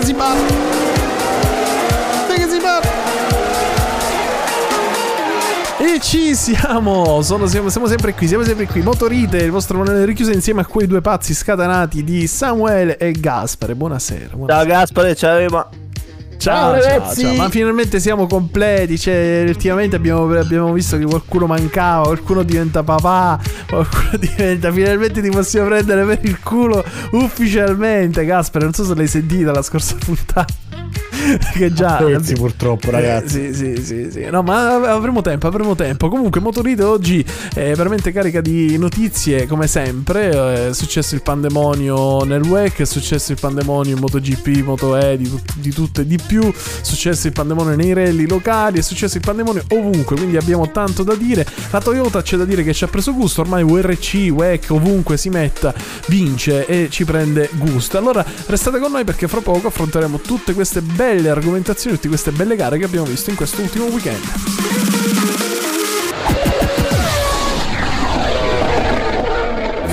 che si batte. Dai che. E ci siamo, Sono, siamo, siamo, sempre qui, siamo sempre qui. Motorite, il vostro monello richiuso insieme a quei due pazzi scatenati di Samuele e Gaspare. Buonasera. buonasera. Ciao Gaspare, ciao Ema. Ciao, ciao, ciao, ma finalmente siamo completi. Cioè, ultimamente abbiamo, abbiamo, visto che qualcuno mancava, qualcuno diventa papà, qualcuno diventa. Finalmente ti possiamo prendere per il culo ufficialmente. Gaspare, non so se l'hai sentita la scorsa puntata. che già Pezzi, purtroppo eh, ragazzi. eh, sì, sì, sì, sì, no ma avremo tempo avremo tempo. Comunque Motorite oggi è veramente carica di notizie come sempre. È successo il pandemonio nel WEC è successo il pandemonio in MotoGP MotoE di, di tutto e di più. È successo il pandemonio nei rally locali è successo il pandemonio ovunque quindi abbiamo tanto da dire. La Toyota c'è da dire che ci ha preso gusto ormai WRC WEC ovunque si metta vince e ci prende gusto. Allora restate con noi perché fra poco affronteremo tutte queste belle belle argomentazioni, tutte queste belle gare che abbiamo visto in questo ultimo weekend.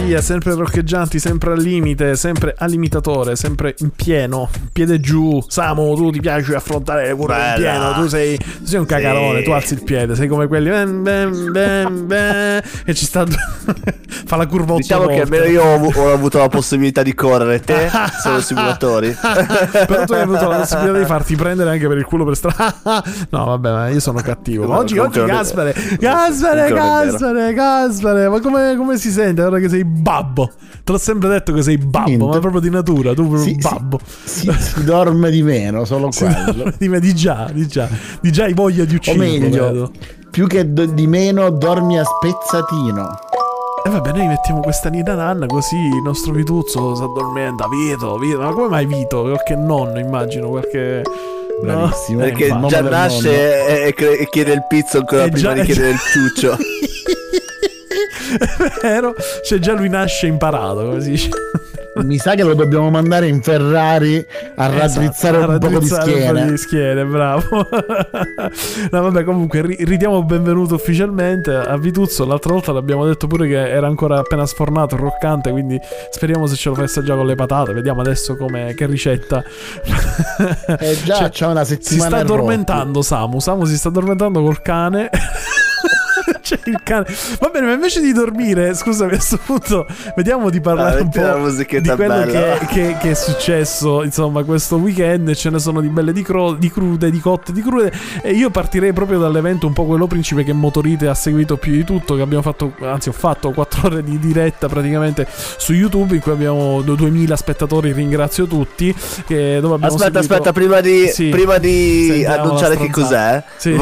Via, sempre roccheggianti, sempre al limite, sempre al limitatore, sempre in pieno, piede giù. Samu, tu ti piace affrontare le curve in pieno, tu sei, tu sei un cagarone, sì. tu alzi il piede, sei come quelli ben, ben, ben, ben, e ci sta fa la curva 8 Diciamo volte. che almeno io ho, ho, avuto la possibilità di correre, te sono simulatori. Però tu hai avuto la possibilità di farti prendere anche per il culo per strada. no, vabbè, ma io sono cattivo. Ma oggi, oggi Gaspare, Gaspare, Gaspare, Gaspare, ma come, come si sente ora che sei babbo. Te l'ho sempre detto che sei babbo, Niente. ma proprio di natura, tu proprio si, babbo. Si, si, si, dorme di meno, solo si quello. Di, me, di già, di già. Di già hai voglia di uccidere. O meglio, vedo. più che do, di meno dormi a spezzatino. E vabbè, noi mettiamo questa nina nanna così il nostro Vituzzo si addormenta. Vito, Vito, ma come mai Vito? Qualche nonno, immagino, qualche... Bravissimo. No, perché già nasce e, e, chiede il pizzo ancora è prima già, di chiedere il ciuccio. è vero, cioè già lui nasce imparato, come si dice. Mi sa che lo dobbiamo mandare in Ferrari a esatto, raddrizzare un, po' di schiene. Un po' di schiene, bravo. no, vabbè, comunque ridiamo benvenuto ufficialmente a Vituzzo. L'altra volta l'abbiamo detto pure che era ancora appena sfornato, roccante, quindi speriamo se ce lo fai già con le patate. Vediamo adesso come, che ricetta. Eh già, cioè, c'è una settimana. Si sta addormentando Samu. Samu si sta addormentando col cane. C'è il cane. Va bene, ma invece di dormire, scusami, a questo punto, vediamo di parlare ah, un po' di quello che, che, che, è successo, insomma, questo weekend. Ce ne sono di belle di, cro- di, crude, di cotte, di crude. E io partirei proprio dall'evento un po' quello principe che Motorite ha seguito più di tutto. Che abbiamo fatto, anzi, ho fatto 4 ore di diretta praticamente su YouTube, in cui abbiamo 2000 spettatori. Ringrazio tutti. Che, dove aspetta, seguito... aspetta, prima di, sì. prima di annunciare che cos'è. Sì.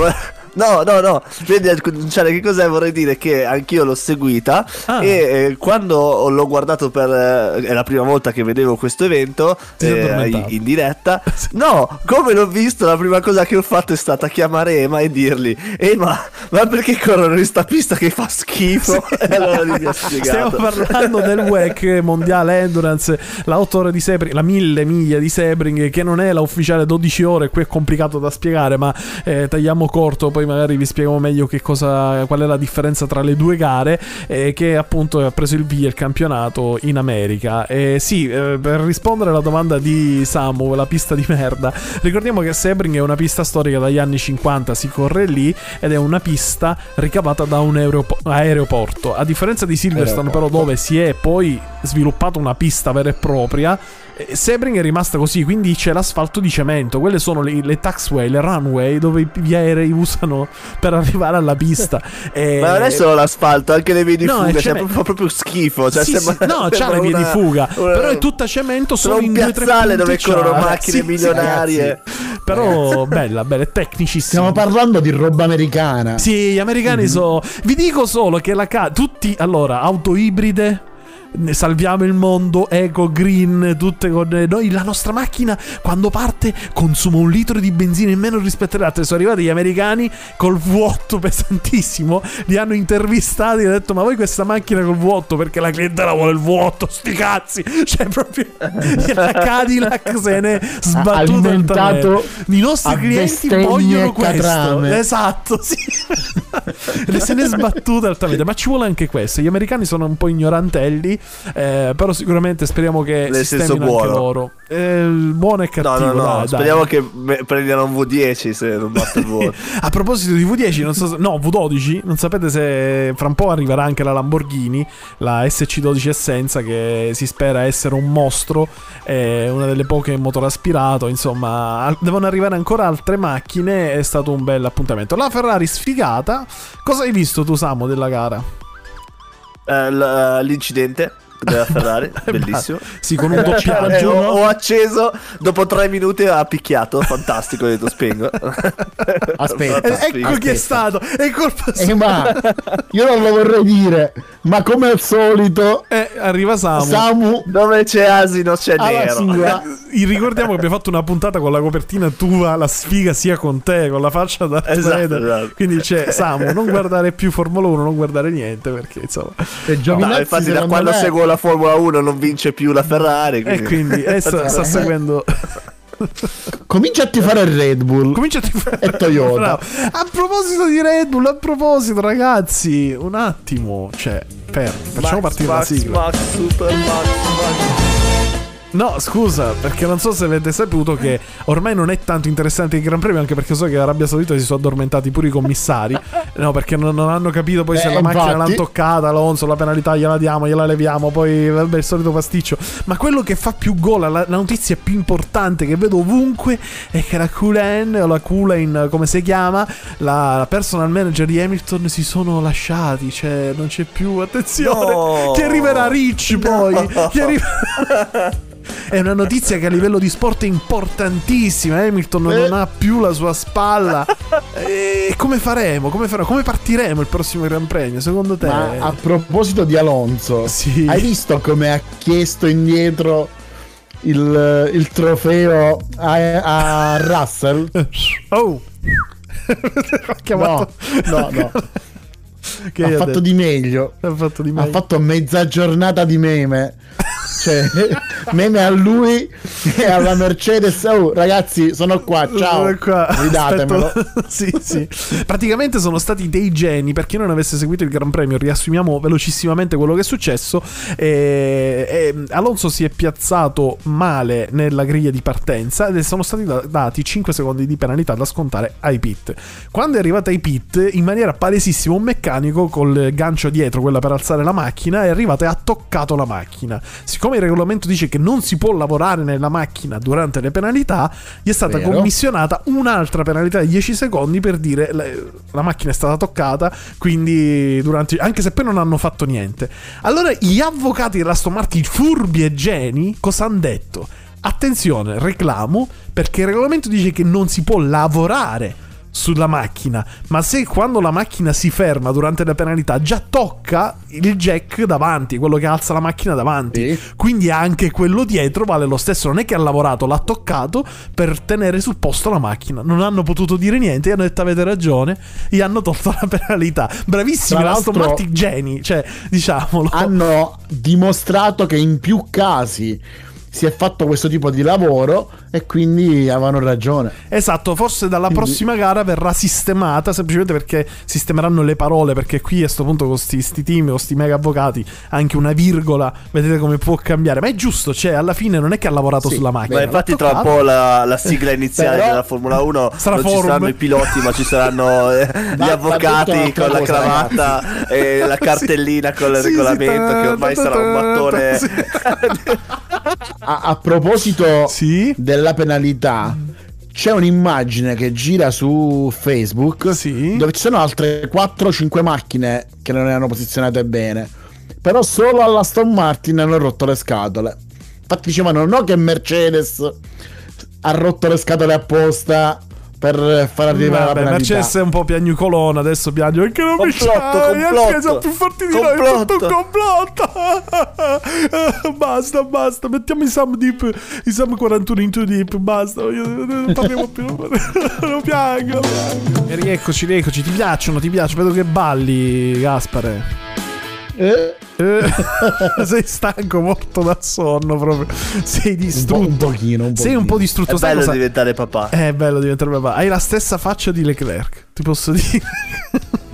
No, no, no. Prima di annunciare che cos'è, vorrei dire che anch'io l'ho seguita. Ah. E eh, quando l'ho guardato per. Eh, è la prima volta che vedevo questo evento eh, in diretta. No, come l'ho visto, la prima cosa che ho fatto è stata chiamare Ema e dirgli: Ema, ma perché corrono in questa pista che fa schifo? Sì. E allora mi ha spiegato. Stiamo parlando del WEC mondiale endurance, la 8 ore di Sebring, la 1000 miglia di Sebring, che non è la ufficiale 12 ore. Qui è complicato da spiegare, ma eh, tagliamo corto. Poi magari vi spieghiamo meglio che cosa, qual è la differenza tra le due gare, eh, che appunto ha preso il via il campionato in America. E sì, eh, per rispondere alla domanda di Samu, la pista di merda, ricordiamo che Sebring è una pista storica dagli anni 50, si corre lì ed è una pista ricavata da un aeropo- aeroporto. A differenza di Silverstone, però, dove si è poi sviluppata una pista vera e propria Sebring è rimasta così, quindi c'è l'asfalto di cemento. Quelle sono le, le taxway, le runway dove gli aerei usano per arrivare alla pista. e... Ma non è solo l'asfalto, anche le vie di no, fuga. Cioè, fa proprio schifo. Cioè, sì, sembra, sì. No, c'ha le vie una, di fuga. Una, però è tutta cemento solo in due tre dove corrono macchine sì, milionarie. Sì, però bella, bella, tecnicissima. Stiamo parlando di roba americana. Sì, gli americani mm-hmm. sono. Vi dico solo che la ca- tutti allora auto ibride salviamo il mondo, eco, green, tutte con noi. La nostra macchina quando parte consuma un litro di benzina in meno rispetto alle altre. Sono arrivati gli americani col vuoto pesantissimo, li hanno intervistati e hanno detto: Ma voi questa macchina col vuoto perché la clientela vuole il vuoto, sti cazzi. Cioè, proprio la Cadillac se ne sbattuta. I nostri clienti vogliono questo. Esatto, sì. se ne è sbattuta altamente. Ma ci vuole anche questo. Gli americani sono un po' ignorantelli, eh, però sicuramente speriamo che Nel senso buono. anche loro. Eh, buono e cattivo. No, no, no. Dai, speriamo dai. che prendano un V10 se non basta il voto. A proposito di V10, non so se, no, V12, non sapete se fra un po' arriverà anche la Lamborghini, la SC12 Essenza, che si spera essere un mostro, è una delle poche in motore aspirato. Insomma, devono arrivare ancora altre macchine. È stato un bel appuntamento. La Ferrari sfigata. Cosa hai visto tu, Samo, della gara? Uh, l'incidente della Ferrari, bellissimo. sì, con un doppiaggio. ho, ho, acceso, dopo tre minuti ha picchiato, fantastico, ho detto spengo. Aspetta, ecco chi è stato, è colpa eh, ma io non lo vorrei dire, ma come al solito eh, arriva Samu. Samu dove c'è asino c'è nero. Eh, ricordiamo che abbiamo fatto una puntata con la copertina tua, la sfiga sia con te, con la faccia da esatto, esatto. Quindi c'è Samu, non guardare più Formula 1, non guardare niente perché insomma. No, infatti da quando me... seguo la Formula 1 non vince più la Ferrari. Quindi... E quindi eh, sta, sta seguendo. Comincia a tifare il Red Bull. Comincia a tifare e Toyota. Bravo. A proposito di Red Bull, a proposito, ragazzi, un attimo. Cioè, fermi, facciamo Max, partire Max, la sigla. Max, Super Max, Max. No, scusa, perché non so se avete saputo che ormai non è tanto interessante il Gran Premio, anche perché so che Arabia Saudita si sono addormentati pure i commissari. No, perché non, non hanno capito poi eh, se la infatti... macchina l'hanno toccata, Alonso, la penalità gliela diamo, gliela leviamo, poi vabbè, il solito pasticcio. Ma quello che fa più gola, la, la notizia più importante che vedo ovunque è che la Kulen, o la Kulen come si chiama, la, la personal manager di Hamilton si sono lasciati, cioè non c'è più, attenzione, no. che arriverà Rich poi, no. che arriverà... È una notizia che a livello di sport è importantissima. Hamilton eh. non ha più la sua spalla. E come faremo? Come, faremo? come partiremo il prossimo Gran Premio? Secondo te? Ma a proposito di Alonso, sì. hai visto come ha chiesto indietro il, il trofeo a, a Russell? Oh! chiamato... No, no, no. Ha fatto, ha fatto di meglio. Ha fatto mezza giornata di meme. Cioè, meme a lui e alla Mercedes. Oh, ragazzi, sono qua. Ciao. Sono qua. Ridatemelo. sì, sì. Praticamente sono stati dei geni. Per chi non avesse seguito il Gran Premio, riassumiamo velocissimamente quello che è successo. E, e Alonso si è piazzato male nella griglia di partenza ed sono stati dati 5 secondi di penalità da scontare ai pit. Quando è arrivato ai pit, in maniera palesissima, un meccanico col gancio dietro, quella per alzare la macchina, è arrivato e ha toccato la macchina. Siccome siccome il regolamento dice che non si può lavorare nella macchina durante le penalità, gli è stata Vero. commissionata un'altra penalità di 10 secondi per dire la, la macchina è stata toccata, quindi durante, anche se poi non hanno fatto niente. Allora gli avvocati dell'Aston Martin, furbi e geni, cosa hanno detto? Attenzione, reclamo, perché il regolamento dice che non si può lavorare sulla macchina, ma se quando la macchina si ferma durante la penalità già tocca il jack davanti, quello che alza la macchina davanti, sì. quindi anche quello dietro vale lo stesso, non è che ha lavorato, l'ha toccato per tenere sul posto la macchina, non hanno potuto dire niente, gli hanno detto avete ragione, gli hanno tolto la penalità. Bravissimi l'Aston Martin geni, cioè diciamolo. Hanno dimostrato che in più casi si è fatto questo tipo di lavoro e quindi avevano ragione. Esatto, forse dalla quindi... prossima gara verrà sistemata semplicemente perché sistemeranno le parole perché qui a questo punto con questi team, con questi mega avvocati, anche una virgola, vedete come può cambiare, ma è giusto, cioè alla fine non è che ha lavorato sì, sulla macchina. Ma infatti tra un po' la, la sigla iniziale della Formula 1 sarà non forum. ci saranno i piloti, ma ci saranno eh, gli avvocati con la cravatta e la cartellina con il sì, regolamento sì, che ormai sarà un mattone. A, a proposito sì? della penalità, c'è un'immagine che gira su Facebook sì? dove ci sono altre 4-5 macchine che non erano posizionate bene. Però solo alla Aston Martin hanno rotto le scatole. Infatti dicevano no che Mercedes ha rotto le scatole apposta per far arrivare Vabbè, la penalità. Mercedes è un po' piagnucolona, adesso piange perché non mi c'hai, complotto. sono più forti di complotto. noi, è tutto un complotto. basta, basta, mettiamo i Sam Deep, i Sam 41 into Deep, basta, io non parliamo più, non piango, piango. E rieccoci, rieccoci, ti piacciono, ti piacciono, vedo che balli, Gaspare. Eh? Eh, sei stanco, morto da sonno proprio. Sei distrutto. Un, po', un pochino. Un sei un po' distrutto. È bello cosa? diventare papà. È bello diventare papà. Hai la stessa faccia di Leclerc, ti posso dire.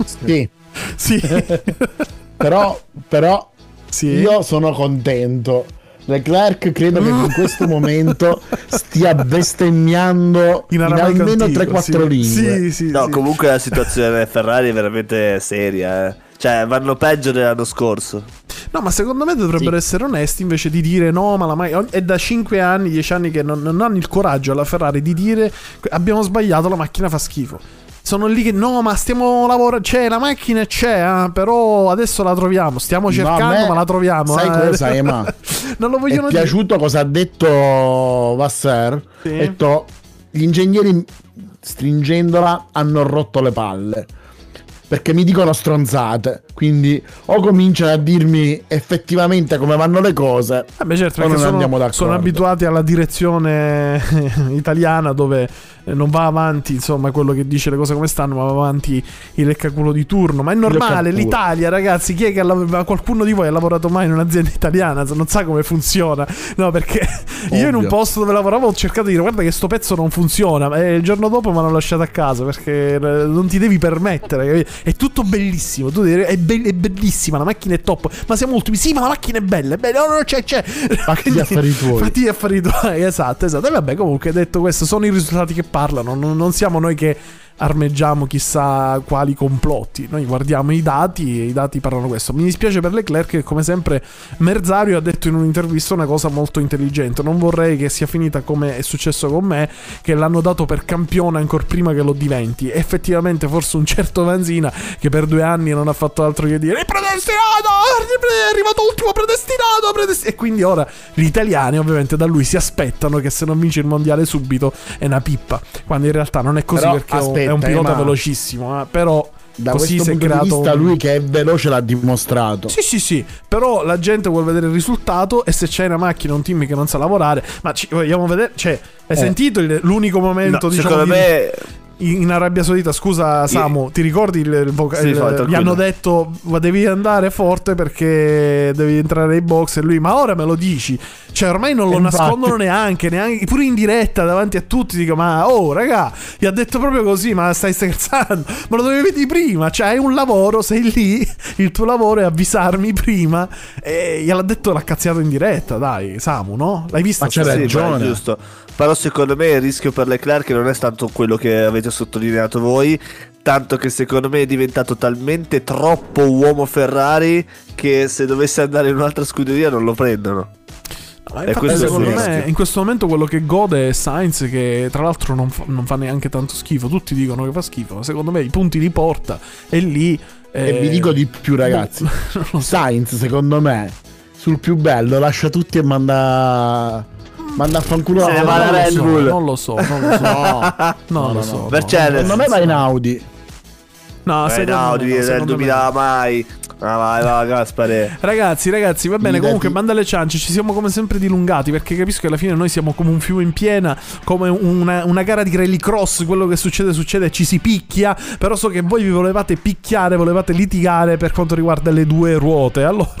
Sì. sì. però, però sì. io sono contento. Leclerc credo che in questo momento stia bestemmiando in, in almeno 3-4 sì. lingue. Sì, sì, no, comunque la situazione Ferrari è veramente seria. Eh. Cioè, vanno peggio dell'anno scorso. No, ma secondo me dovrebbero sì. essere onesti invece di dire no, ma la macchina è da 5 anni, 10 anni che non, non hanno il coraggio alla Ferrari di dire abbiamo sbagliato, la macchina fa schifo. Sono lì che no, ma stiamo lavorando. C'è la macchina, c'è, eh, però adesso la troviamo. Stiamo cercando, no, ma la troviamo. Sai eh. cosa, Ema? non lo vogliono dire. Mi è piaciuto cosa ha detto Vasser. Sì. Ha detto: gli ingegneri stringendola hanno rotto le palle perché mi dicono stronzate. Quindi o cominciano a dirmi effettivamente come vanno le cose. Eh beh, certo, perché sono, sono, abituati alla direzione italiana dove eh, non va avanti, insomma, quello che dice le cose come stanno, ma va avanti il leccaculo di turno. Ma è normale, l'Italia, ragazzi, chi è che lavorato? Qualcuno di voi ha lavorato mai in un'azienda italiana? Non sa come funziona. No, perché Ovvio. io in un posto dove lavoravo ho cercato di dire guarda che sto pezzo non funziona. E il giorno dopo mi hanno lasciato a casa perché eh, non ti devi permettere. È tutto bellissimo. Tu devi, è, be- è, bellissima, la macchina è top. Ma siamo ultimi. Sì, ma la macchina è bella. È bella. No, no, c'è, c'è. Fatti gli affari tuoi. Fatti gli affari tuoi. Esatto, esatto. E vabbè, comunque, detto questo, sono i risultati che parlano. Non, non siamo noi che armeggiamo chissà quali complotti. Noi guardiamo i dati e i dati parlano questo. Mi dispiace per Leclerc che come sempre Merzario ha detto in un'intervista una cosa molto intelligente. Non vorrei che sia finita come è successo con me, che l'hanno dato per campione ancora prima che lo diventi. Effettivamente forse un certo Vanzina che per due anni non ha fatto altro che dire predestinato, è arrivato ultimo predestinato, predestinato. E quindi ora gli italiani ovviamente da lui si aspettano che se non vince il mondiale subito è una pippa. Quando in realtà non è così Però, perché aspetta, è un pilota velocissimo, eh, però da così questo punto creato di vista lui che è veloce l'ha dimostrato sì sì sì però la gente vuole vedere il risultato e se c'è una macchina un team che non sa lavorare ma ci, vogliamo vedere cioè hai eh. sentito l'unico momento no, diciamo secondo di, me in Arabia Saudita, scusa Samu, ti ricordi il, il, voca- sì, il gli hanno detto ma devi andare forte perché devi entrare nei box e lui ma ora me lo dici. Cioè ormai non lo Infatti. nascondono neanche, neanche, pure in diretta davanti a tutti dico ma oh raga, gli ha detto proprio così, ma stai scherzando? Ma lo dovevi dire prima, cioè hai un lavoro, sei lì, il tuo lavoro è avvisarmi prima e gliel'ha detto l'ha cazziato in diretta, dai Samu, no? L'hai visto? Ma c'è ragione. giusto. Però secondo me il rischio per Leclerc non è tanto quello che avete sottolineato voi, tanto che secondo me è diventato talmente troppo uomo Ferrari che se dovesse andare in un'altra scuderia non lo prendono. Ma infatti, secondo me in questo momento quello che gode è Sainz che tra l'altro non fa, non fa, neanche tanto schifo, tutti dicono che fa schifo, ma secondo me i punti li porta e lì... Eh... E vi dico di più ragazzi, Sainz secondo me sul più bello lascia tutti e manda Manda a fanculo Se ne va la Red Bull. Non lo so, non lo so. No, non lo so. Mercedes. Non me va in Audi. No, se in Audi nel 2000 mai. Ah, vai, vai, Gaspare. Ragazzi, ragazzi, va bene. Comunque, manda le ciance. Ci siamo come sempre dilungati. Perché capisco che alla fine noi siamo come un fiume in piena. Come una, una gara di rallycross. Quello che succede, succede. Ci si picchia. Però so che voi vi volevate picchiare, volevate litigare per quanto riguarda le due ruote. Allora.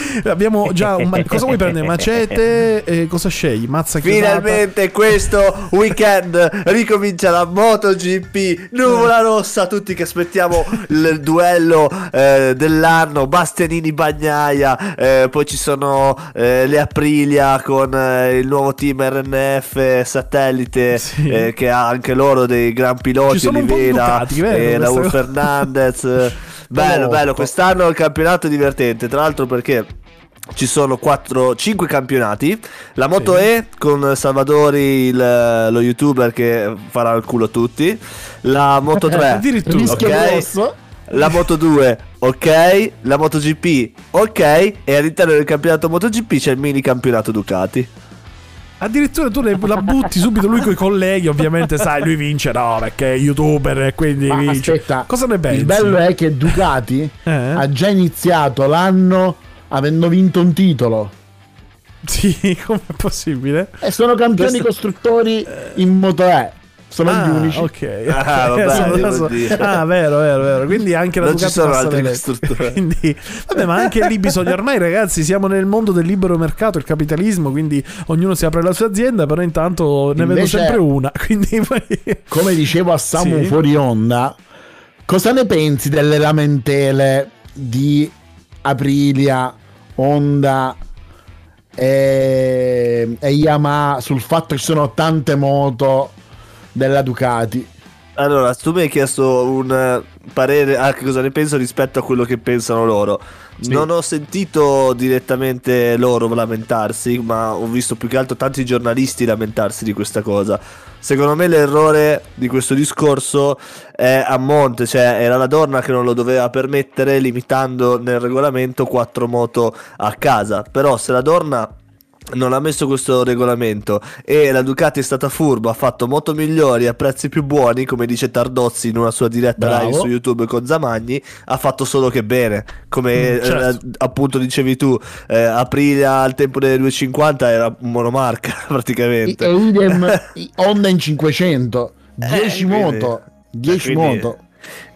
Abbiamo già un. Cosa vuoi prendere? Macete? E cosa scegli? Mazza chiusata. Finalmente questo weekend ricomincia la MotoGP. Nuvola rossa. Tutti che aspettiamo il duello eh, dell'anno. Bastianini Bagnaia. Eh, poi ci sono eh, le Aprilia con eh, il nuovo team RNF satellite. Sì. Eh, che ha anche loro dei gran piloti. Oliveira, e Raul Fernandez. Bello, bello. Quest'anno il campionato è divertente. Tra l'altro perché ci sono 4, 5 campionati. La Moto sì. E con Salvadori, il, lo youtuber che farà il culo a tutti. La Moto 3, ok. La Moto 2, ok. La Moto GP, ok. E all'interno del campionato MotoGP c'è il mini campionato Ducati. Addirittura tu la butti subito lui con i colleghi, ovviamente sai, lui vince, no, perché è youtuber e quindi Ma vince. Aspetta, cosa ne pensi? Il bello è che Ducati eh? ha già iniziato l'anno avendo vinto un titolo. Sì, com'è possibile? E sono campioni Questo... costruttori in Moto E. sono ah, gli unici. Ok. Ah, vabbè, sono, ah, vero, vero, vero. Quindi anche la non Ducati ci sono altre costrutture. Quindi, vabbè, ma anche lì bisogna ormai, ragazzi, siamo nel mondo del libero mercato, il capitalismo, quindi ognuno si apre la sua azienda, però intanto ne Invece, vedo sempre una. Quindi come dicevo a Samu sì. fuori onda, cosa ne pensi delle lamentele di Aprilia, Honda e, e Yamaha sul fatto che ci sono tante moto della Ducati. Allora, tu mi hai chiesto un eh, parere a cosa ne penso rispetto a quello che pensano loro. Sì. Non ho sentito direttamente loro lamentarsi, ma ho visto più che altro tanti giornalisti lamentarsi di questa cosa. Secondo me l'errore di questo discorso è a monte, cioè era la Dorna che non lo doveva permettere limitando nel regolamento quattro moto a casa. Però se la Dorna non ha messo questo regolamento e la Ducati è stata furba, ha fatto moto migliori a prezzi più buoni, come dice Tardozzi in una sua diretta Bravo. live su YouTube con Zamagni, ha fatto solo che bene, come mm, eh, certo. eh, appunto dicevi tu, eh, Aprilia al tempo delle 250 era monomarca praticamente. E idem Honda in 500, 10 eh, moto, 10 moto.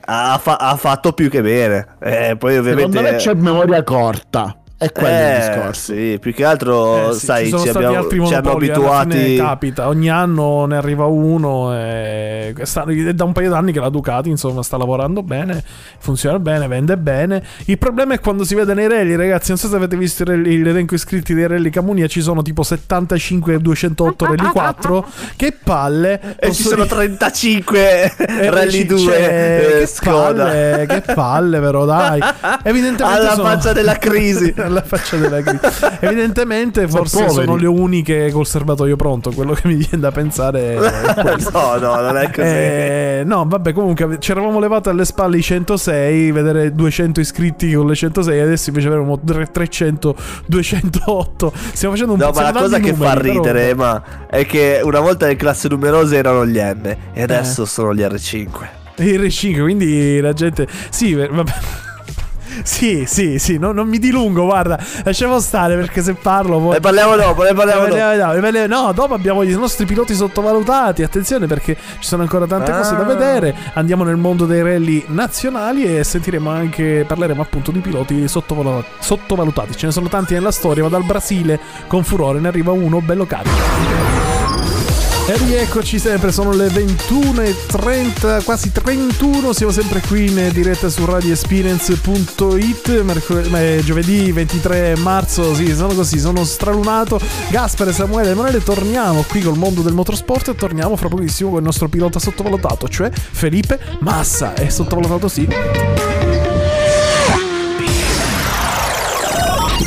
Ha, fa- ha, fatto più che bene. Eh, poi ovviamente... Secondo me c'è memoria corta. È quello eh, il discorso. Sì, più che altro, eh, sì, sai, ci, ci, abbiamo, ci hanno abituati. Capita, ogni anno ne arriva uno. E è da un paio d'anni che la Ducati, insomma, sta lavorando bene, funziona bene, vende bene. Il problema è quando si vede nei rally, ragazzi. Non so se avete visto l'elenco iscritti dei rally Camunia. Ci sono tipo 75 208 rally 4. che palle! E ci sono dire... 35 rally 2. Eh, che palle, che palle, però, dai. Evidentemente. Alla sono... faccia della crisi. Alla faccia della crisi. Evidentemente, forse sono, sono le uniche col serbatoio pronto. Quello che mi viene da pensare è questo. no, no, non è così. Eh, no, vabbè, comunque ci eravamo levati alle spalle i 106, vedere 200 iscritti con le 106, adesso invece avremo 300, 208. Stiamo facendo un po' No, ma la cosa che numeri, fa ridere, però... ma è che una volta le classi numerose erano gli N e adesso eh. sono gli R5. I R5, quindi la gente. Sì, vabbè. Sì, sì, sì, no, non mi dilungo, guarda, lasciamo stare perché se parlo poi... Ne parliamo dopo, ne parliamo dopo. No, dopo abbiamo i nostri piloti sottovalutati, attenzione perché ci sono ancora tante ah. cose da ah. vedere. Andiamo nel mondo dei rally nazionali e sentiremo anche, parleremo appunto di piloti sottovalutati. sottovalutati. Ce ne sono tanti nella storia, ma dal Brasile con furore ne arriva uno bello carico. E rieccoci sempre, sono le 21.30, quasi 31, siamo sempre qui in diretta su radioexperience.it, mercoledì, giovedì 23 marzo, sì, sono così, sono stralunato. Gaspare, Samuele Emanuele, torniamo qui col mondo del motorsport e torniamo fra pochissimo con il nostro pilota sottovalutato, cioè Felipe Massa. È sottovalutato sì?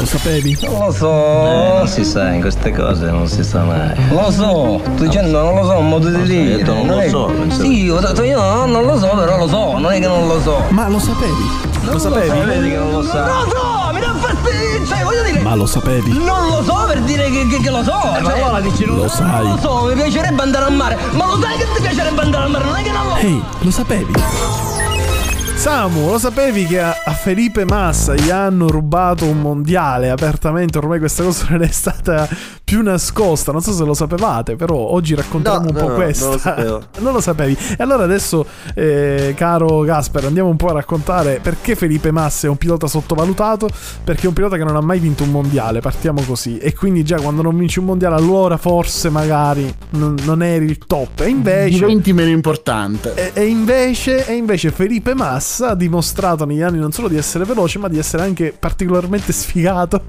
Sapevi? Non lo so. Eh, non si sa, in queste cose non si sa mai. Lo so, sto dicendo non lo so, un modo di dire. Non, non lo so. Sì, ho detto io no, non lo so, però lo so, non è che non lo so. Ma lo sapevi? Non lo sapevi? So, vedi che non lo sa. Non lo so, mi dà fastidio, cioè voglio dire. Ma lo sapevi? Non lo so per dire che, che, che lo so. Eh, cioè, ma allora dici non lo sai. Non lo so, mi piacerebbe andare al mare. Ma lo sai che ti piacerebbe andare al mare, non è che non lo so. Ehi, lo sapevi? Samu, lo sapevi che a, a, Felipe Massa gli hanno rubato un mondiale apertamente? Ormai questa cosa non è stata più nascosta. Non so se lo sapevate, però oggi racconteremo no, un no, po' no, questa. Non lo, non lo, sapevi. E allora adesso, eh, caro Gasper, andiamo un po' a raccontare perché Felipe Massa è un pilota sottovalutato. Perché è un pilota che non ha mai vinto un mondiale. Partiamo così. E quindi già quando non vinci un mondiale, allora forse magari non, non eri il top. E invece. Diventi meno importante. E, e, invece, e invece Felipe Massa Massa ha dimostrato negli anni non solo di essere veloce, ma di essere anche particolarmente sfigato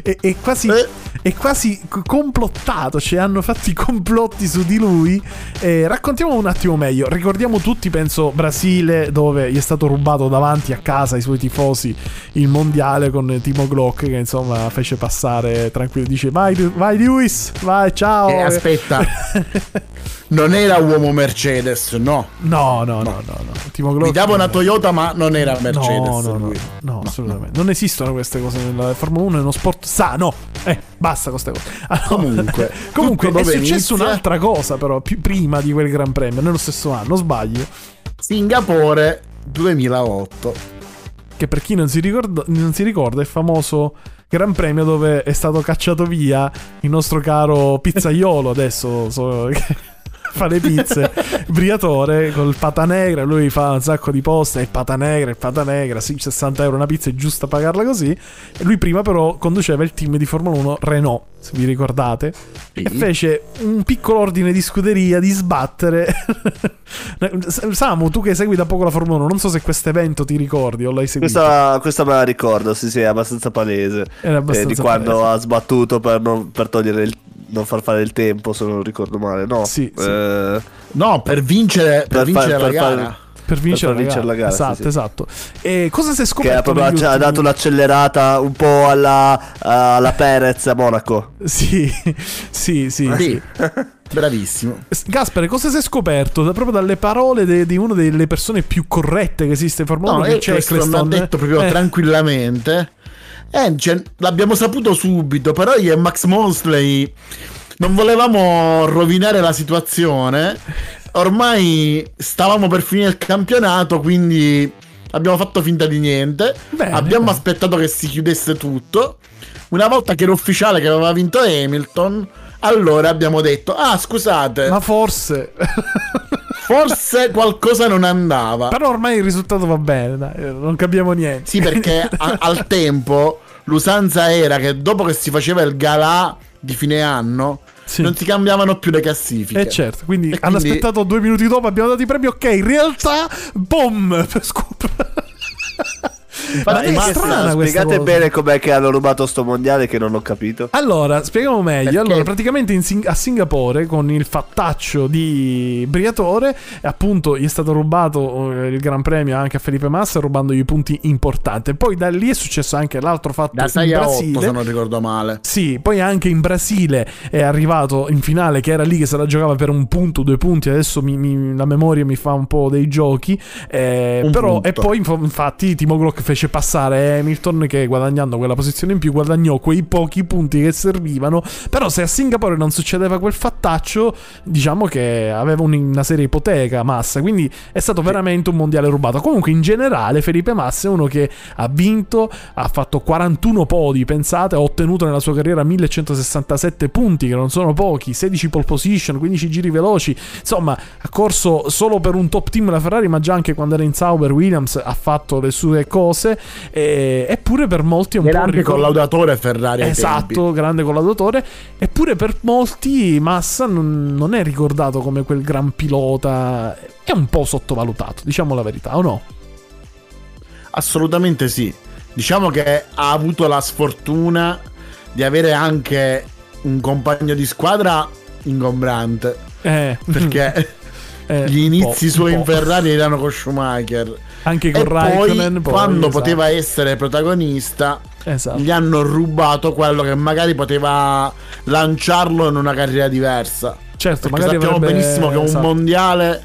e, e quasi, eh. e quasi complottato. Cioè, hanno fatto i complotti su di lui. Eh, raccontiamo un attimo meglio. Ricordiamo tutti, penso, Brasile, dove gli è stato rubato davanti a casa ai suoi tifosi il mondiale con Timo Glock, che insomma fece passare tranquillo. Dice: Vai, vai, Lewis, vai, ciao. Eh, aspetta. non era uomo Mercedes, no. No, no, no, no. no, no. Timo Glock. Guidava una Toyota, ma non era Mercedes. No, no, no, no, assolutamente. Non esistono queste cose nella Formula 1, è uno sport sano. Eh, basta con queste cose. Allora, comunque, comunque è successo un'altra cosa, però, più, prima di quel Gran Premio, nello stesso anno, sbaglio. Singapore 2008. Che per chi non si, ricorda, non si ricorda è il famoso Gran Premio dove è stato cacciato via il nostro caro pizzaiolo adesso. So, fa le pizze, Briatore col pata negra, lui fa un sacco di poste, e pata negra, e pata negra, sì, 60 euro una pizza è giusta pagarla così. E lui prima però conduceva il team di Formula 1 Renault, se vi ricordate, sì. e fece un piccolo ordine di scuderia di sbattere. Samu, tu che segui da poco la Formula 1, non so se questo evento ti ricordi o l'hai seguito. Questa, questa me la ricordo, sì, sì, è abbastanza palese. Era abbastanza eh, di quando palese. ha sbattuto per, non, per togliere il non far fare il tempo, se non ricordo male, no? Sì. Eh, no, per vincere, per, per vincere far, la per gara. Fare, per vincere, per vincere la, gara. Esatto, sì, sì. esatto. E cosa si è scoperto? Che ha, ultimi... ha dato un'accelerata un po' alla, alla Perez a Monaco. Sì, sì, sì. Ah, sì. Bravissimo. Gaspare, cosa si è scoperto da, proprio dalle parole de, di una delle persone più corrette che esiste in Formula 1? No, che c'è Eccleston. ha detto proprio eh. tranquillamente. Eh, cioè, l'abbiamo saputo subito, però io e Max Mosley non volevamo rovinare la situazione. Ormai stavamo per finire il campionato, quindi abbiamo fatto finta di niente. Bene, abbiamo bene. aspettato che si chiudesse tutto. Una volta che era ufficiale che aveva vinto Hamilton, allora abbiamo detto: Ah, scusate. Ma forse. forse qualcosa non andava. Però ormai il risultato va bene, dai, non capiamo niente. Sì, perché a- al tempo l'usanza era che dopo che si faceva il galà di fine anno, sì. non si cambiavano più le classifiche. Eh certo, quindi e hanno quindi... aspettato due minuti dopo, abbiamo dato i premi, ok, in realtà, boom, scoop. Ma è strana Spiegate bene com'è che hanno rubato sto mondiale che non ho capito. Allora, spieghiamo meglio. Perché? Allora, praticamente Sing- a Singapore con il fattaccio di Briatore, appunto, gli è stato rubato eh, il Gran Premio anche a Felipe Massa, rubandogli punti importanti. Poi da lì è successo anche l'altro fatto da 6 in Brasile. 8, se non ricordo male. Sì, poi anche in Brasile è arrivato in finale che era lì che se la giocava per un punto, due punti. Adesso mi, mi, la memoria mi fa un po' dei giochi. Eh, però, punto. e poi infatti Timo Glock fece fece passare Hamilton che guadagnando quella posizione in più guadagnò quei pochi punti che servivano. Però se a Singapore non succedeva quel fattaccio, diciamo che aveva una seria ipoteca Massa, quindi è stato veramente un mondiale rubato. Comunque in generale Felipe Massa è uno che ha vinto, ha fatto 41 podi, pensate, ha ottenuto nella sua carriera 1167 punti, che non sono pochi, 16 pole position, 15 giri veloci, insomma ha corso solo per un top team la Ferrari, ma già anche quando era in Sauber Williams ha fatto le sue cose cose. E, eppure per molti è un grande po' ricordo... collaudatore Ferrari. Esatto, grande collaudatore. Eppure per molti Massa non, non è ricordato come quel gran pilota. È un po' sottovalutato, diciamo la verità, o no? Assolutamente sì. Diciamo che ha avuto la sfortuna di avere anche un compagno di squadra ingombrante. Eh. Perché eh, gli inizi suoi in Ferrari erano con Schumacher anche con e Raikkonen. Poi, quando esatto. poteva essere protagonista, esatto. gli hanno rubato quello che magari poteva lanciarlo in una carriera diversa. Certo, Perché magari sappiamo avrebbe... benissimo che esatto. un mondiale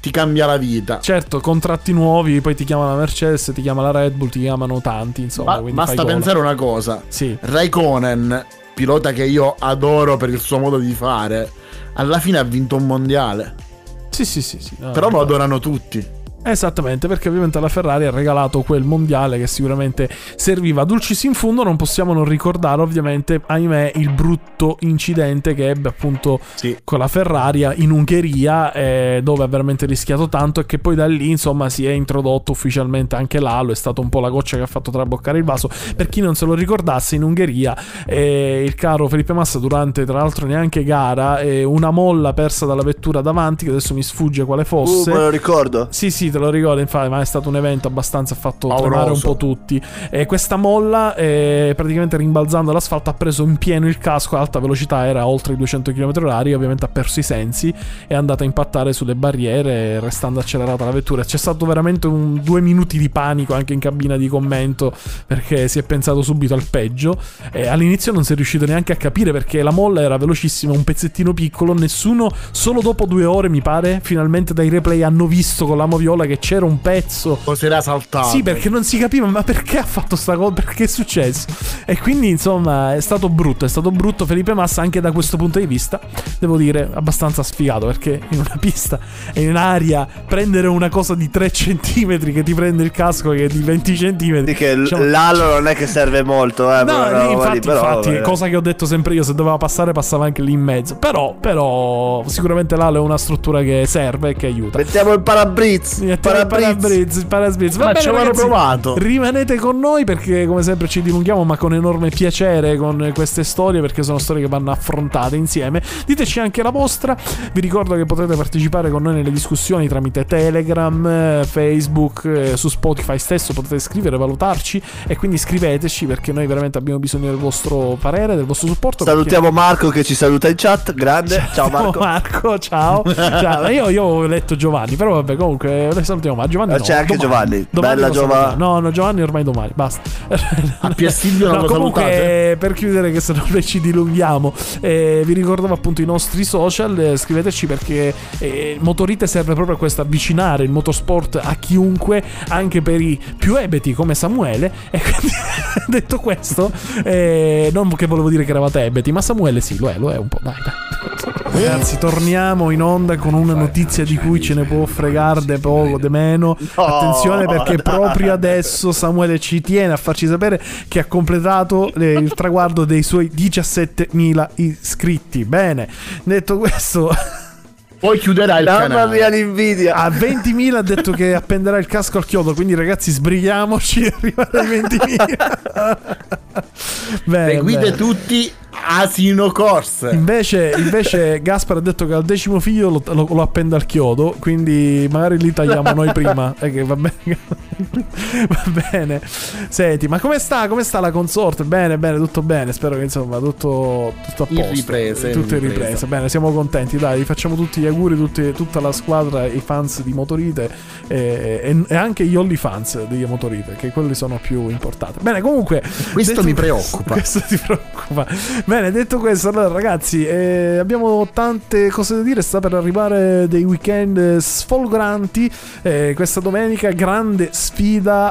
ti cambia la vita. Certo, contratti nuovi, poi ti chiama la Mercedes, ti chiama la Red Bull, ti chiamano tanti, insomma. Ma, basta pensare una cosa. Sì. Raikkonen, pilota che io adoro per il suo modo di fare, alla fine ha vinto un mondiale. Sì, sì, sì. sì. No, Però lo adorano tutti. Esattamente, perché ovviamente la Ferrari ha regalato quel mondiale che sicuramente serviva. Dulcis in fondo non possiamo non ricordare ovviamente, ahimè, il brutto incidente che ebbe appunto sì. con la Ferrari in Ungheria, eh, dove ha veramente rischiato tanto e che poi da lì insomma si è introdotto ufficialmente anche l'alo, è stato un po' la goccia che ha fatto traboccare il vaso. Per chi non se lo ricordasse, in Ungheria eh, il caro Felipe Massa durante tra l'altro neanche gara, eh, una molla persa dalla vettura davanti, che adesso mi sfugge quale fosse. Uh, me lo ricordo. Sì, sì, te lo ricordo, infatti, ma è stato un evento abbastanza fatto tremare un po' tutti. E questa molla, eh, praticamente rimbalzando l'asfalto, ha preso in pieno il casco a alta velocità, era oltre i 200 km/h, ovviamente ha perso i sensi, è andata a impattare sulle barriere, restando accelerata la vettura. C'è stato veramente un, due minuti di panico anche in cabina di commento, perché si è pensato subito al peggio. E all'inizio non si è riuscito neanche a capire perché la molla era velocissima, un pezzettino piccolo, nessuno, solo dopo due ore mi pare, finalmente dai replay hanno visto con la moviola controlla che c'era un pezzo. O si era saltato. Sì, perché non si capiva, ma perché ha fatto sta cosa? Perché è successo? E quindi, insomma, è stato brutto. È stato brutto Felipe Massa anche da questo punto di vista. Devo dire, abbastanza sfigato perché in una pista e in aria prendere una cosa di 3 cm che ti prende il casco che è di 20 cm. Che diciamo, l'alo non è che serve molto, eh. No, però, infatti, lì, però, infatti cosa che ho detto sempre io, se doveva passare passava anche lì in mezzo. Però, però, sicuramente l'alo è una struttura che serve e che aiuta. Mettiamo il parabriz. Il parabriz. Il parabriz. Ma ci avevano provato. Rimanete con noi perché come sempre ci dilunghiamo ma con enorme piacere con queste storie perché sono storie che vanno affrontate insieme. Diteci anche la vostra. Vi ricordo che potete partecipare con noi nelle discussioni tramite Telegram, Facebook, eh, su Spotify stesso potete scrivere, valutarci e quindi scriveteci perché noi veramente abbiamo bisogno del vostro parere, del vostro supporto. Salutiamo perché... Marco che ci saluta in chat, grande. Ciao, ciao Marco. Marco, ciao. ciao. Io, io, ho letto Giovanni, però vabbè comunque salutiamo. Ma Giovanni no, c'è anche domani. Giovanni. Domani Bella Giovanni. No, no, Giovanni ormai domani, basta. A non no, comunque salutate. per chiudere che se no noi ci dilunghiamo, eh, vi ricordavo appunto i nostri social, eh, scriveteci perché eh, Motorite serve proprio a questo, avvicinare il motorsport a chiunque, anche per i più ebeti come Samuele. E quindi, detto questo, eh, non che volevo dire che eravate ebeti, ma Samuele sì, lo è, lo è un po'. Dai, dai. Ragazzi, torniamo in onda con una notizia di cui ce ne può fregare de poco, de meno. Attenzione perché proprio adesso Samuele ci tiene a farci sapere che ha completato eh, il traguardo dei suoi 17.000 iscritti. Bene, detto questo... Poi chiuderà il Mamma canale. mia l'invidia. A 20.000 ha detto che appenderà il casco al chiodo, quindi ragazzi sbrighiamoci e arrivare ai 20.000. bene, Seguite bene. tutti Asino Corse. Invece, invece Gaspar ha detto che al decimo figlio lo, lo, lo appende al chiodo, quindi magari li tagliamo noi prima. Eh, che va bene. va bene. Senti, ma come sta? Come sta la consorte? Bene, bene, tutto bene. Spero che insomma tutto, tutto a posto. In riprese. Tutte in riprese. Bene, siamo contenti. Dai, facciamo tutti gli auguri, tutti, tutta la squadra, i fans di Motorite e, e, e, anche gli Only fans di Motorite, che quelli sono più importanti. Bene, comunque. Questo mi preoccupa. Questo ti preoccupa. Bene, detto questo, allora ragazzi, eh, abbiamo tante cose da dire. Sta per arrivare dei weekend sfolgoranti. Eh, questa domenica, grande sfida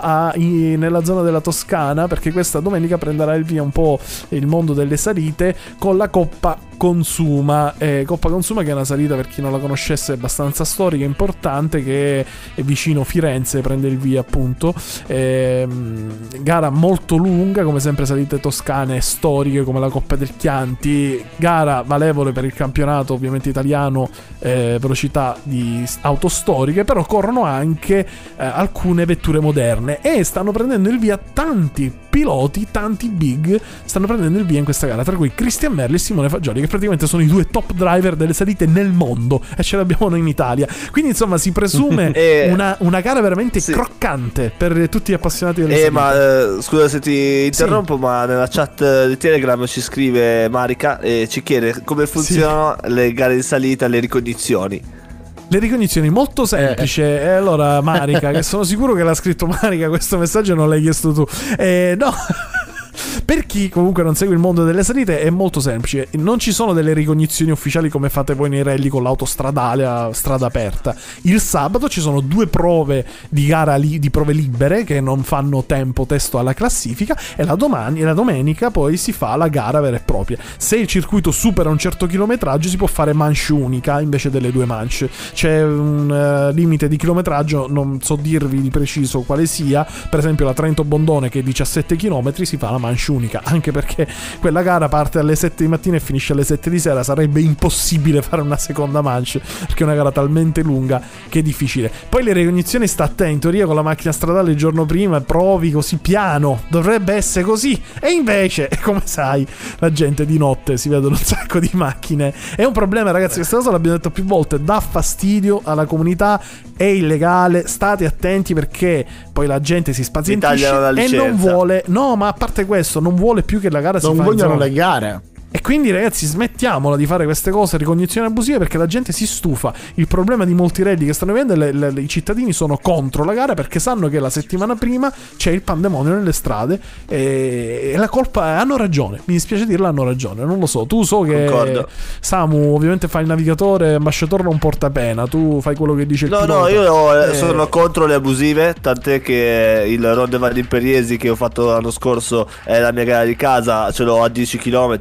a, in, nella zona della Toscana, perché questa domenica prenderà il via un po' il mondo delle salite con la Coppa Consuma. Eh, Coppa Consuma che è una salita per chi non la conoscesse abbastanza storica, importante, che è vicino Firenze, prende il via appunto. Eh, gara molto lunga, come sempre salite toscane storiche come la Coppa del Chianti. Gara valevole per il campionato ovviamente italiano, eh, velocità di auto storiche, però corrono anche eh, alcune vetture moderne e stanno prendendo il via tanti piloti, tanti big, stanno prendendo il via in questa gara, tra cui Christian Merli e Simone Fagioli, che praticamente sono i due top driver delle salite nel mondo e ce l'abbiamo noi in Italia. Quindi insomma si presume eh, una, una, gara veramente sì. croccante per tutti gli appassionati delle eh, salite. Ma eh, scusa se ti interrompo, sì. ma nella chat di Telegram ci scrive Marica e ci chiede come funzionano sì. le gare di salita, le ricognizioni. Le ricognizioni molto semplice. Eh. E allora, Marica, che sono sicuro che l'ha scritto Marica questo messaggio non l'hai chiesto tu. Eh, no. Per chi comunque non segue il mondo delle salite è molto semplice, non ci sono delle ricognizioni ufficiali come fate voi nei rally con l'autostradale a strada aperta. Il sabato ci sono due prove di gara li- di prove libere che non fanno tempo testo alla classifica e la, domani, la domenica poi si fa la gara vera e propria. Se il circuito supera un certo chilometraggio si può fare manche unica invece delle due manche. C'è un uh, limite di chilometraggio, non so dirvi di preciso quale sia, per esempio la Trento Bondone che è 17 km si fa la manche unica, anche perché quella gara parte alle 7 di mattina e finisce alle 7 di sera, sarebbe impossibile fare una seconda manche, perché è una gara talmente lunga che è difficile. Poi le ricognizioni sta a in teoria con la macchina stradale il giorno prima provi così piano, dovrebbe essere così, e invece, come sai, la gente di notte si vedono un sacco di macchine. È un problema ragazzi, questa cosa l'abbiamo detto più volte, dà fastidio alla comunità, è illegale, state attenti perché poi la gente si spazientisce e non vuole, no ma a parte questo, non vuole più che la gara non si faccia. Non vogliono le gare. E quindi ragazzi smettiamola di fare queste cose, ricognizioni abusive perché la gente si stufa. Il problema di molti rally che stanno vedendo è che i cittadini sono contro la gara perché sanno che la settimana prima c'è il pandemonio nelle strade e, e la colpa è, hanno ragione. Mi dispiace dirlo, hanno ragione. Non lo so, tu so che Concordo. Samu ovviamente fai il navigatore, ambasciatore non porta pena, tu fai quello che dice il no. No, io eh, sono contro le abusive, tant'è che il Ronde Valle Imperiesi che ho fatto l'anno scorso è la mia gara di casa, ce l'ho a 10 km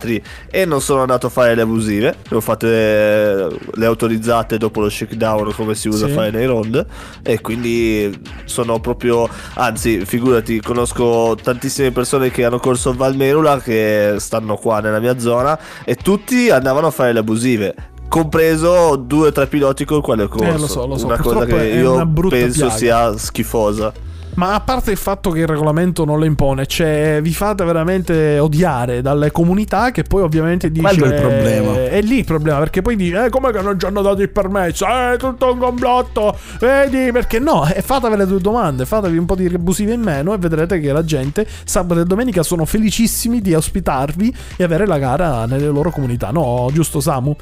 e non sono andato a fare le abusive, le ho fatte le, le autorizzate dopo lo shakedown come si usa sì. a fare nei round e quindi sono proprio, anzi figurati, conosco tantissime persone che hanno corso a Valmerula che stanno qua nella mia zona e tutti andavano a fare le abusive compreso due o tre piloti con quale corso. Eh, lo so, lo so. Una cosa che io penso piaga. sia schifosa. Ma a parte il fatto che il regolamento non lo impone, cioè vi fate veramente odiare dalle comunità che poi ovviamente dice... Quello è il problema. È lì il problema, perché poi dice, eh, come che non ci hanno dato il permesso? Eh, tutto un complotto, vedi? Perché no? E fatevi le due domande, fatevi un po' di abusive in meno e vedrete che la gente sabato e domenica sono felicissimi di ospitarvi e avere la gara nelle loro comunità. No, giusto Samu?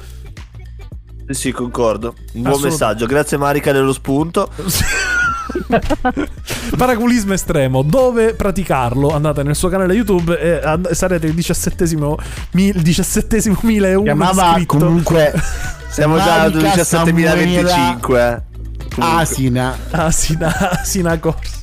Sì, concordo. Un buon messaggio. Grazie Marica dello spunto. Paraculismo estremo. Dove praticarlo? Andate nel suo canale YouTube e and- sarete il diciassettesimo, mi- il diciassettesimo 1001 Chiamava iscritto. comunque Siamo già al 17.025. Asina. Asina, Asina Corsa.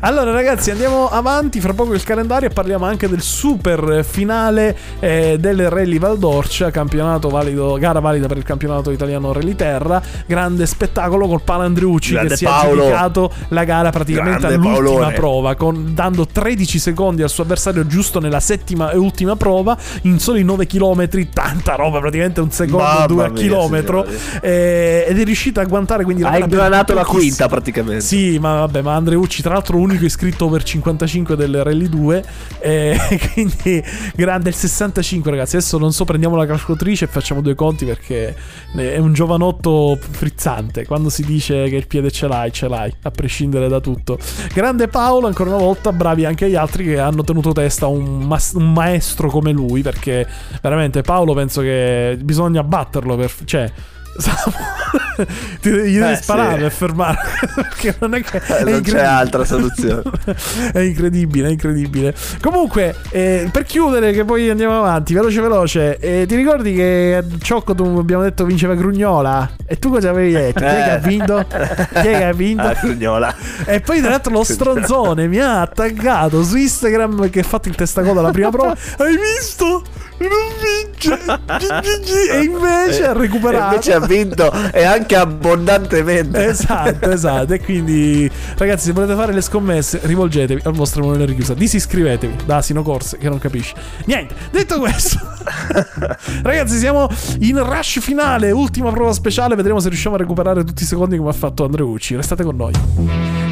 Allora, ragazzi, andiamo avanti. Fra poco il calendario e parliamo anche del super finale eh, del Rally Valdorcia, campionato valido, gara valida per il campionato italiano Rally Terra. Grande spettacolo col Palandriucci Grande che si Paolo. è aggiudicato la gara praticamente Grande all'ultima Paolone. prova, con, dando 13 secondi al suo avversario giusto nella settima e ultima prova, in soli 9 km. Tanta roba, praticamente un secondo, e due a chilometro. Eh, ed è riuscito a agguantare quindi la Hai ingranato la quinta praticamente. Sì, ma vabbè, ma Andreucci, tra l'altro, unico iscritto over 55 del Rally 2. Eh, quindi grande il 65, ragazzi. Adesso non so, prendiamo la calcolatrice e facciamo due conti perché è un giovanotto frizzante. Quando si dice che il piede ce l'hai, ce l'hai, a prescindere da tutto. Grande Paolo, ancora una volta, bravi anche gli altri che hanno tenuto testa un, mas- un maestro come lui. Perché veramente Paolo penso che bisogna batterlo per. Cioè, Ti, devi eh, sparare sì. per fermare perché non è che è non c'è altra soluzione è incredibile è incredibile comunque eh, per chiudere che poi andiamo avanti veloce veloce eh, ti ricordi che a Ciocco tu abbiamo detto vinceva Grugnola e tu cosa avevi detto? chi è che ha vinto? chi è che ha vinto? Ah, Grugnola e poi tra l'altro lo stronzone mi ha attaccato su Instagram che ha fatto il testacoda alla prima prova hai visto? Non vince. E invece ha recuperato. e invece ha vinto e anche abbondantemente. Esatto esatto. E quindi ragazzi se volete fare le scommesse rivolgetevi al vostro moneta richiusa. Disiscrivetevi. Da Asino Corse che non capisce niente detto questo. Ragazzi siamo in rush finale. Ultima prova speciale. Vedremo se riusciamo a recuperare tutti i secondi come ha fatto Andreucci restate con noi.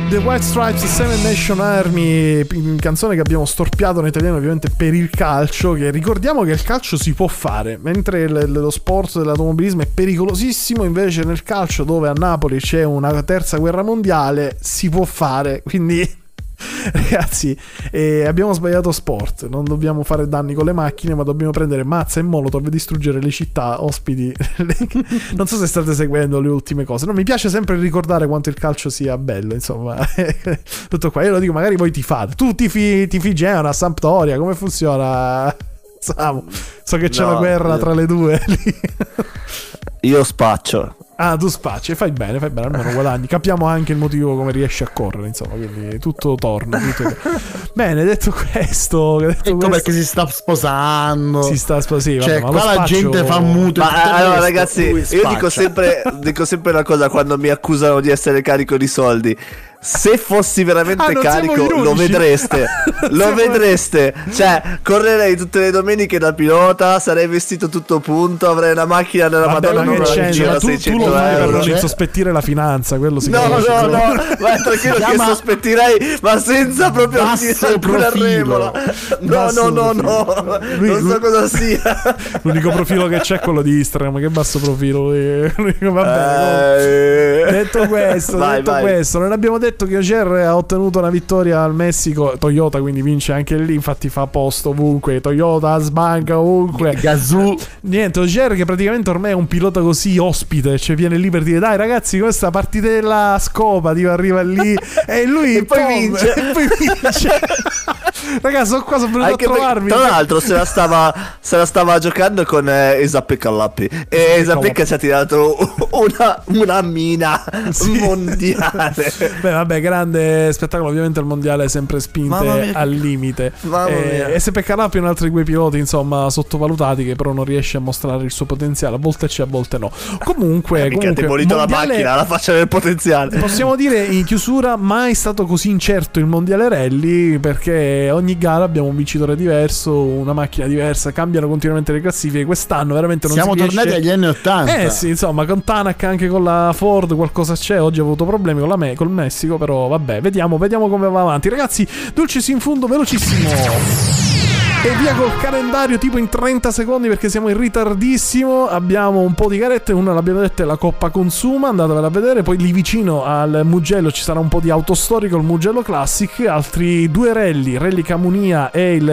The White Stripes Seven Nation Army canzone che abbiamo storpiato in italiano ovviamente per il calcio che ricordiamo che il calcio si può fare, mentre l- lo sport dell'automobilismo è pericolosissimo, invece nel calcio dove a Napoli c'è una terza guerra mondiale si può fare, quindi Ragazzi, eh, abbiamo sbagliato sport. Non dobbiamo fare danni con le macchine, ma dobbiamo prendere mazza e molotov e distruggere le città ospiti. non so se state seguendo le ultime cose. No, mi piace sempre ricordare quanto il calcio sia bello. Insomma, tutto qua. Io lo dico, magari voi ti fate. Tu tifi, tifi Genoa, Sampdoria, come funziona? Samu. So che c'è no, una guerra io... tra le due lì. io spaccio. Ah, tu spacci, fai bene, fai bene, almeno guadagni. Capiamo anche il motivo come riesci a correre, insomma, quindi tutto torna. Tutto... bene, detto questo, detto questo... perché si sta sposando. Si sta sposando, cioè, qua spaccio... la gente fa muto. Ma allora, ragazzi, io dico sempre, dico sempre una cosa quando mi accusano di essere carico di soldi se fossi veramente ah, carico lo vedreste. Lo vedreste. Cioè correrei tutte le domeniche da pilota sarei vestito tutto punto avrei una macchina della Vabbè, madonna non che gira tu, tu lo fai per non insospettire la finanza quello si no no no no? ma tranquillo che sospettirei ma senza proprio alcuna regola. No no no no lui, non so cosa sia. L'unico profilo che c'è è quello di Instagram che basso profilo Vabbè, eh... detto questo vai, detto vai. questo non abbiamo detto detto che Ogier ha ottenuto una vittoria al Messico. Toyota quindi vince anche lì. Infatti fa posto ovunque. Toyota sbanca ovunque. Gazoo. Niente, Ogier che praticamente ormai è un pilota così ospite. Cioè viene lì per dire: Dai ragazzi, questa partitella scopa. Tipo, arriva lì e lui e poi pom, vince. E poi vince. Ragazzi, sono qua, sono venuto Anche a trovarmi. tra l'altro, se la stava, se la stava giocando con eh, Esape Callappi. E Esape ci ha tirato una, una mina sì. mondiale. Beh, vabbè, grande spettacolo. Ovviamente il mondiale è sempre spinte al limite. Eh, e Esape Callappi è un altro di quei piloti, insomma, sottovalutati che però non riesce a mostrare il suo potenziale. A volte c'è, a volte no. Comunque, eh, comunque demolito la macchina, la faccia del potenziale. Possiamo dire in chiusura, mai stato così incerto il mondiale rally perché ogni gara abbiamo un vincitore diverso, una macchina diversa, cambiano continuamente le classifiche. Quest'anno veramente non Siamo si tornati riesce... agli anni 80. Eh sì, insomma, con Tanak anche con la Ford qualcosa c'è. Oggi ho avuto problemi con la me, col Messico, però vabbè, vediamo, vediamo come va avanti. Ragazzi, Dulcis in fondo velocissimo. E via col calendario tipo in 30 secondi perché siamo in ritardissimo. Abbiamo un po' di garette, una l'abbiamo detta è la Coppa Consuma, andatevela a vedere. Poi lì vicino al Mugello ci sarà un po' di autostorico, il Mugello Classic, altri due rally, Rally Camunia e il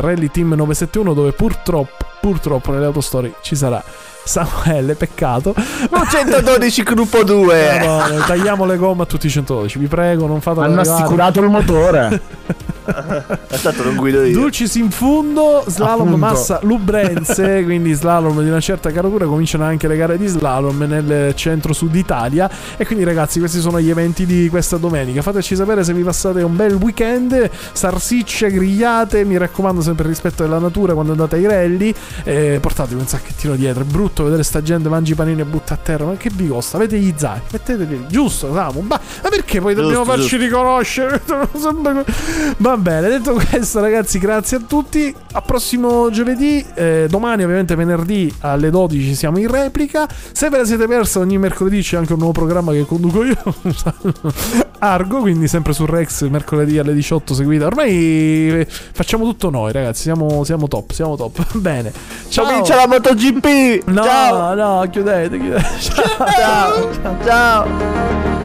Rally Team 971 dove purtroppo, purtroppo nelle autostorie ci sarà Samuele, peccato. 112 gruppo 2. No, no, tagliamo le gomme a tutti i 112, vi prego, non fate Hanno arrivare. assicurato il motore. Aspetta, non guido io. Dulcis in fondo, slalom Appunto. massa Lubrense, quindi slalom di una certa caratura, cominciano anche le gare di slalom nel centro-sud Italia e quindi ragazzi, questi sono gli eventi di questa domenica. Fateci sapere se vi passate un bel weekend, sarsicce, grigliate, mi raccomando sempre rispetto della natura quando andate ai rally, eh, portatevi un sacchettino dietro, è brutto vedere sta gente mangi i panini e butta a terra, ma che vi costa? Avete gli zaini, metteteli, giusto, Samu, ma, ma perché poi giusto, dobbiamo farci giusto. riconoscere? ma Va bene, detto questo, ragazzi, grazie a tutti. A prossimo giovedì. Eh, domani, ovviamente, venerdì alle 12 siamo in replica. Se ve la siete persa, ogni mercoledì c'è anche un nuovo programma che conduco io. Argo, quindi sempre su Rex, mercoledì alle 18 seguite. Ormai eh, facciamo tutto noi, ragazzi. Siamo, siamo top, siamo top. Bene. Ciao. Comincia la MotoGP. No, ciao. no, chiudete, chiudete. ciao. ciao. ciao.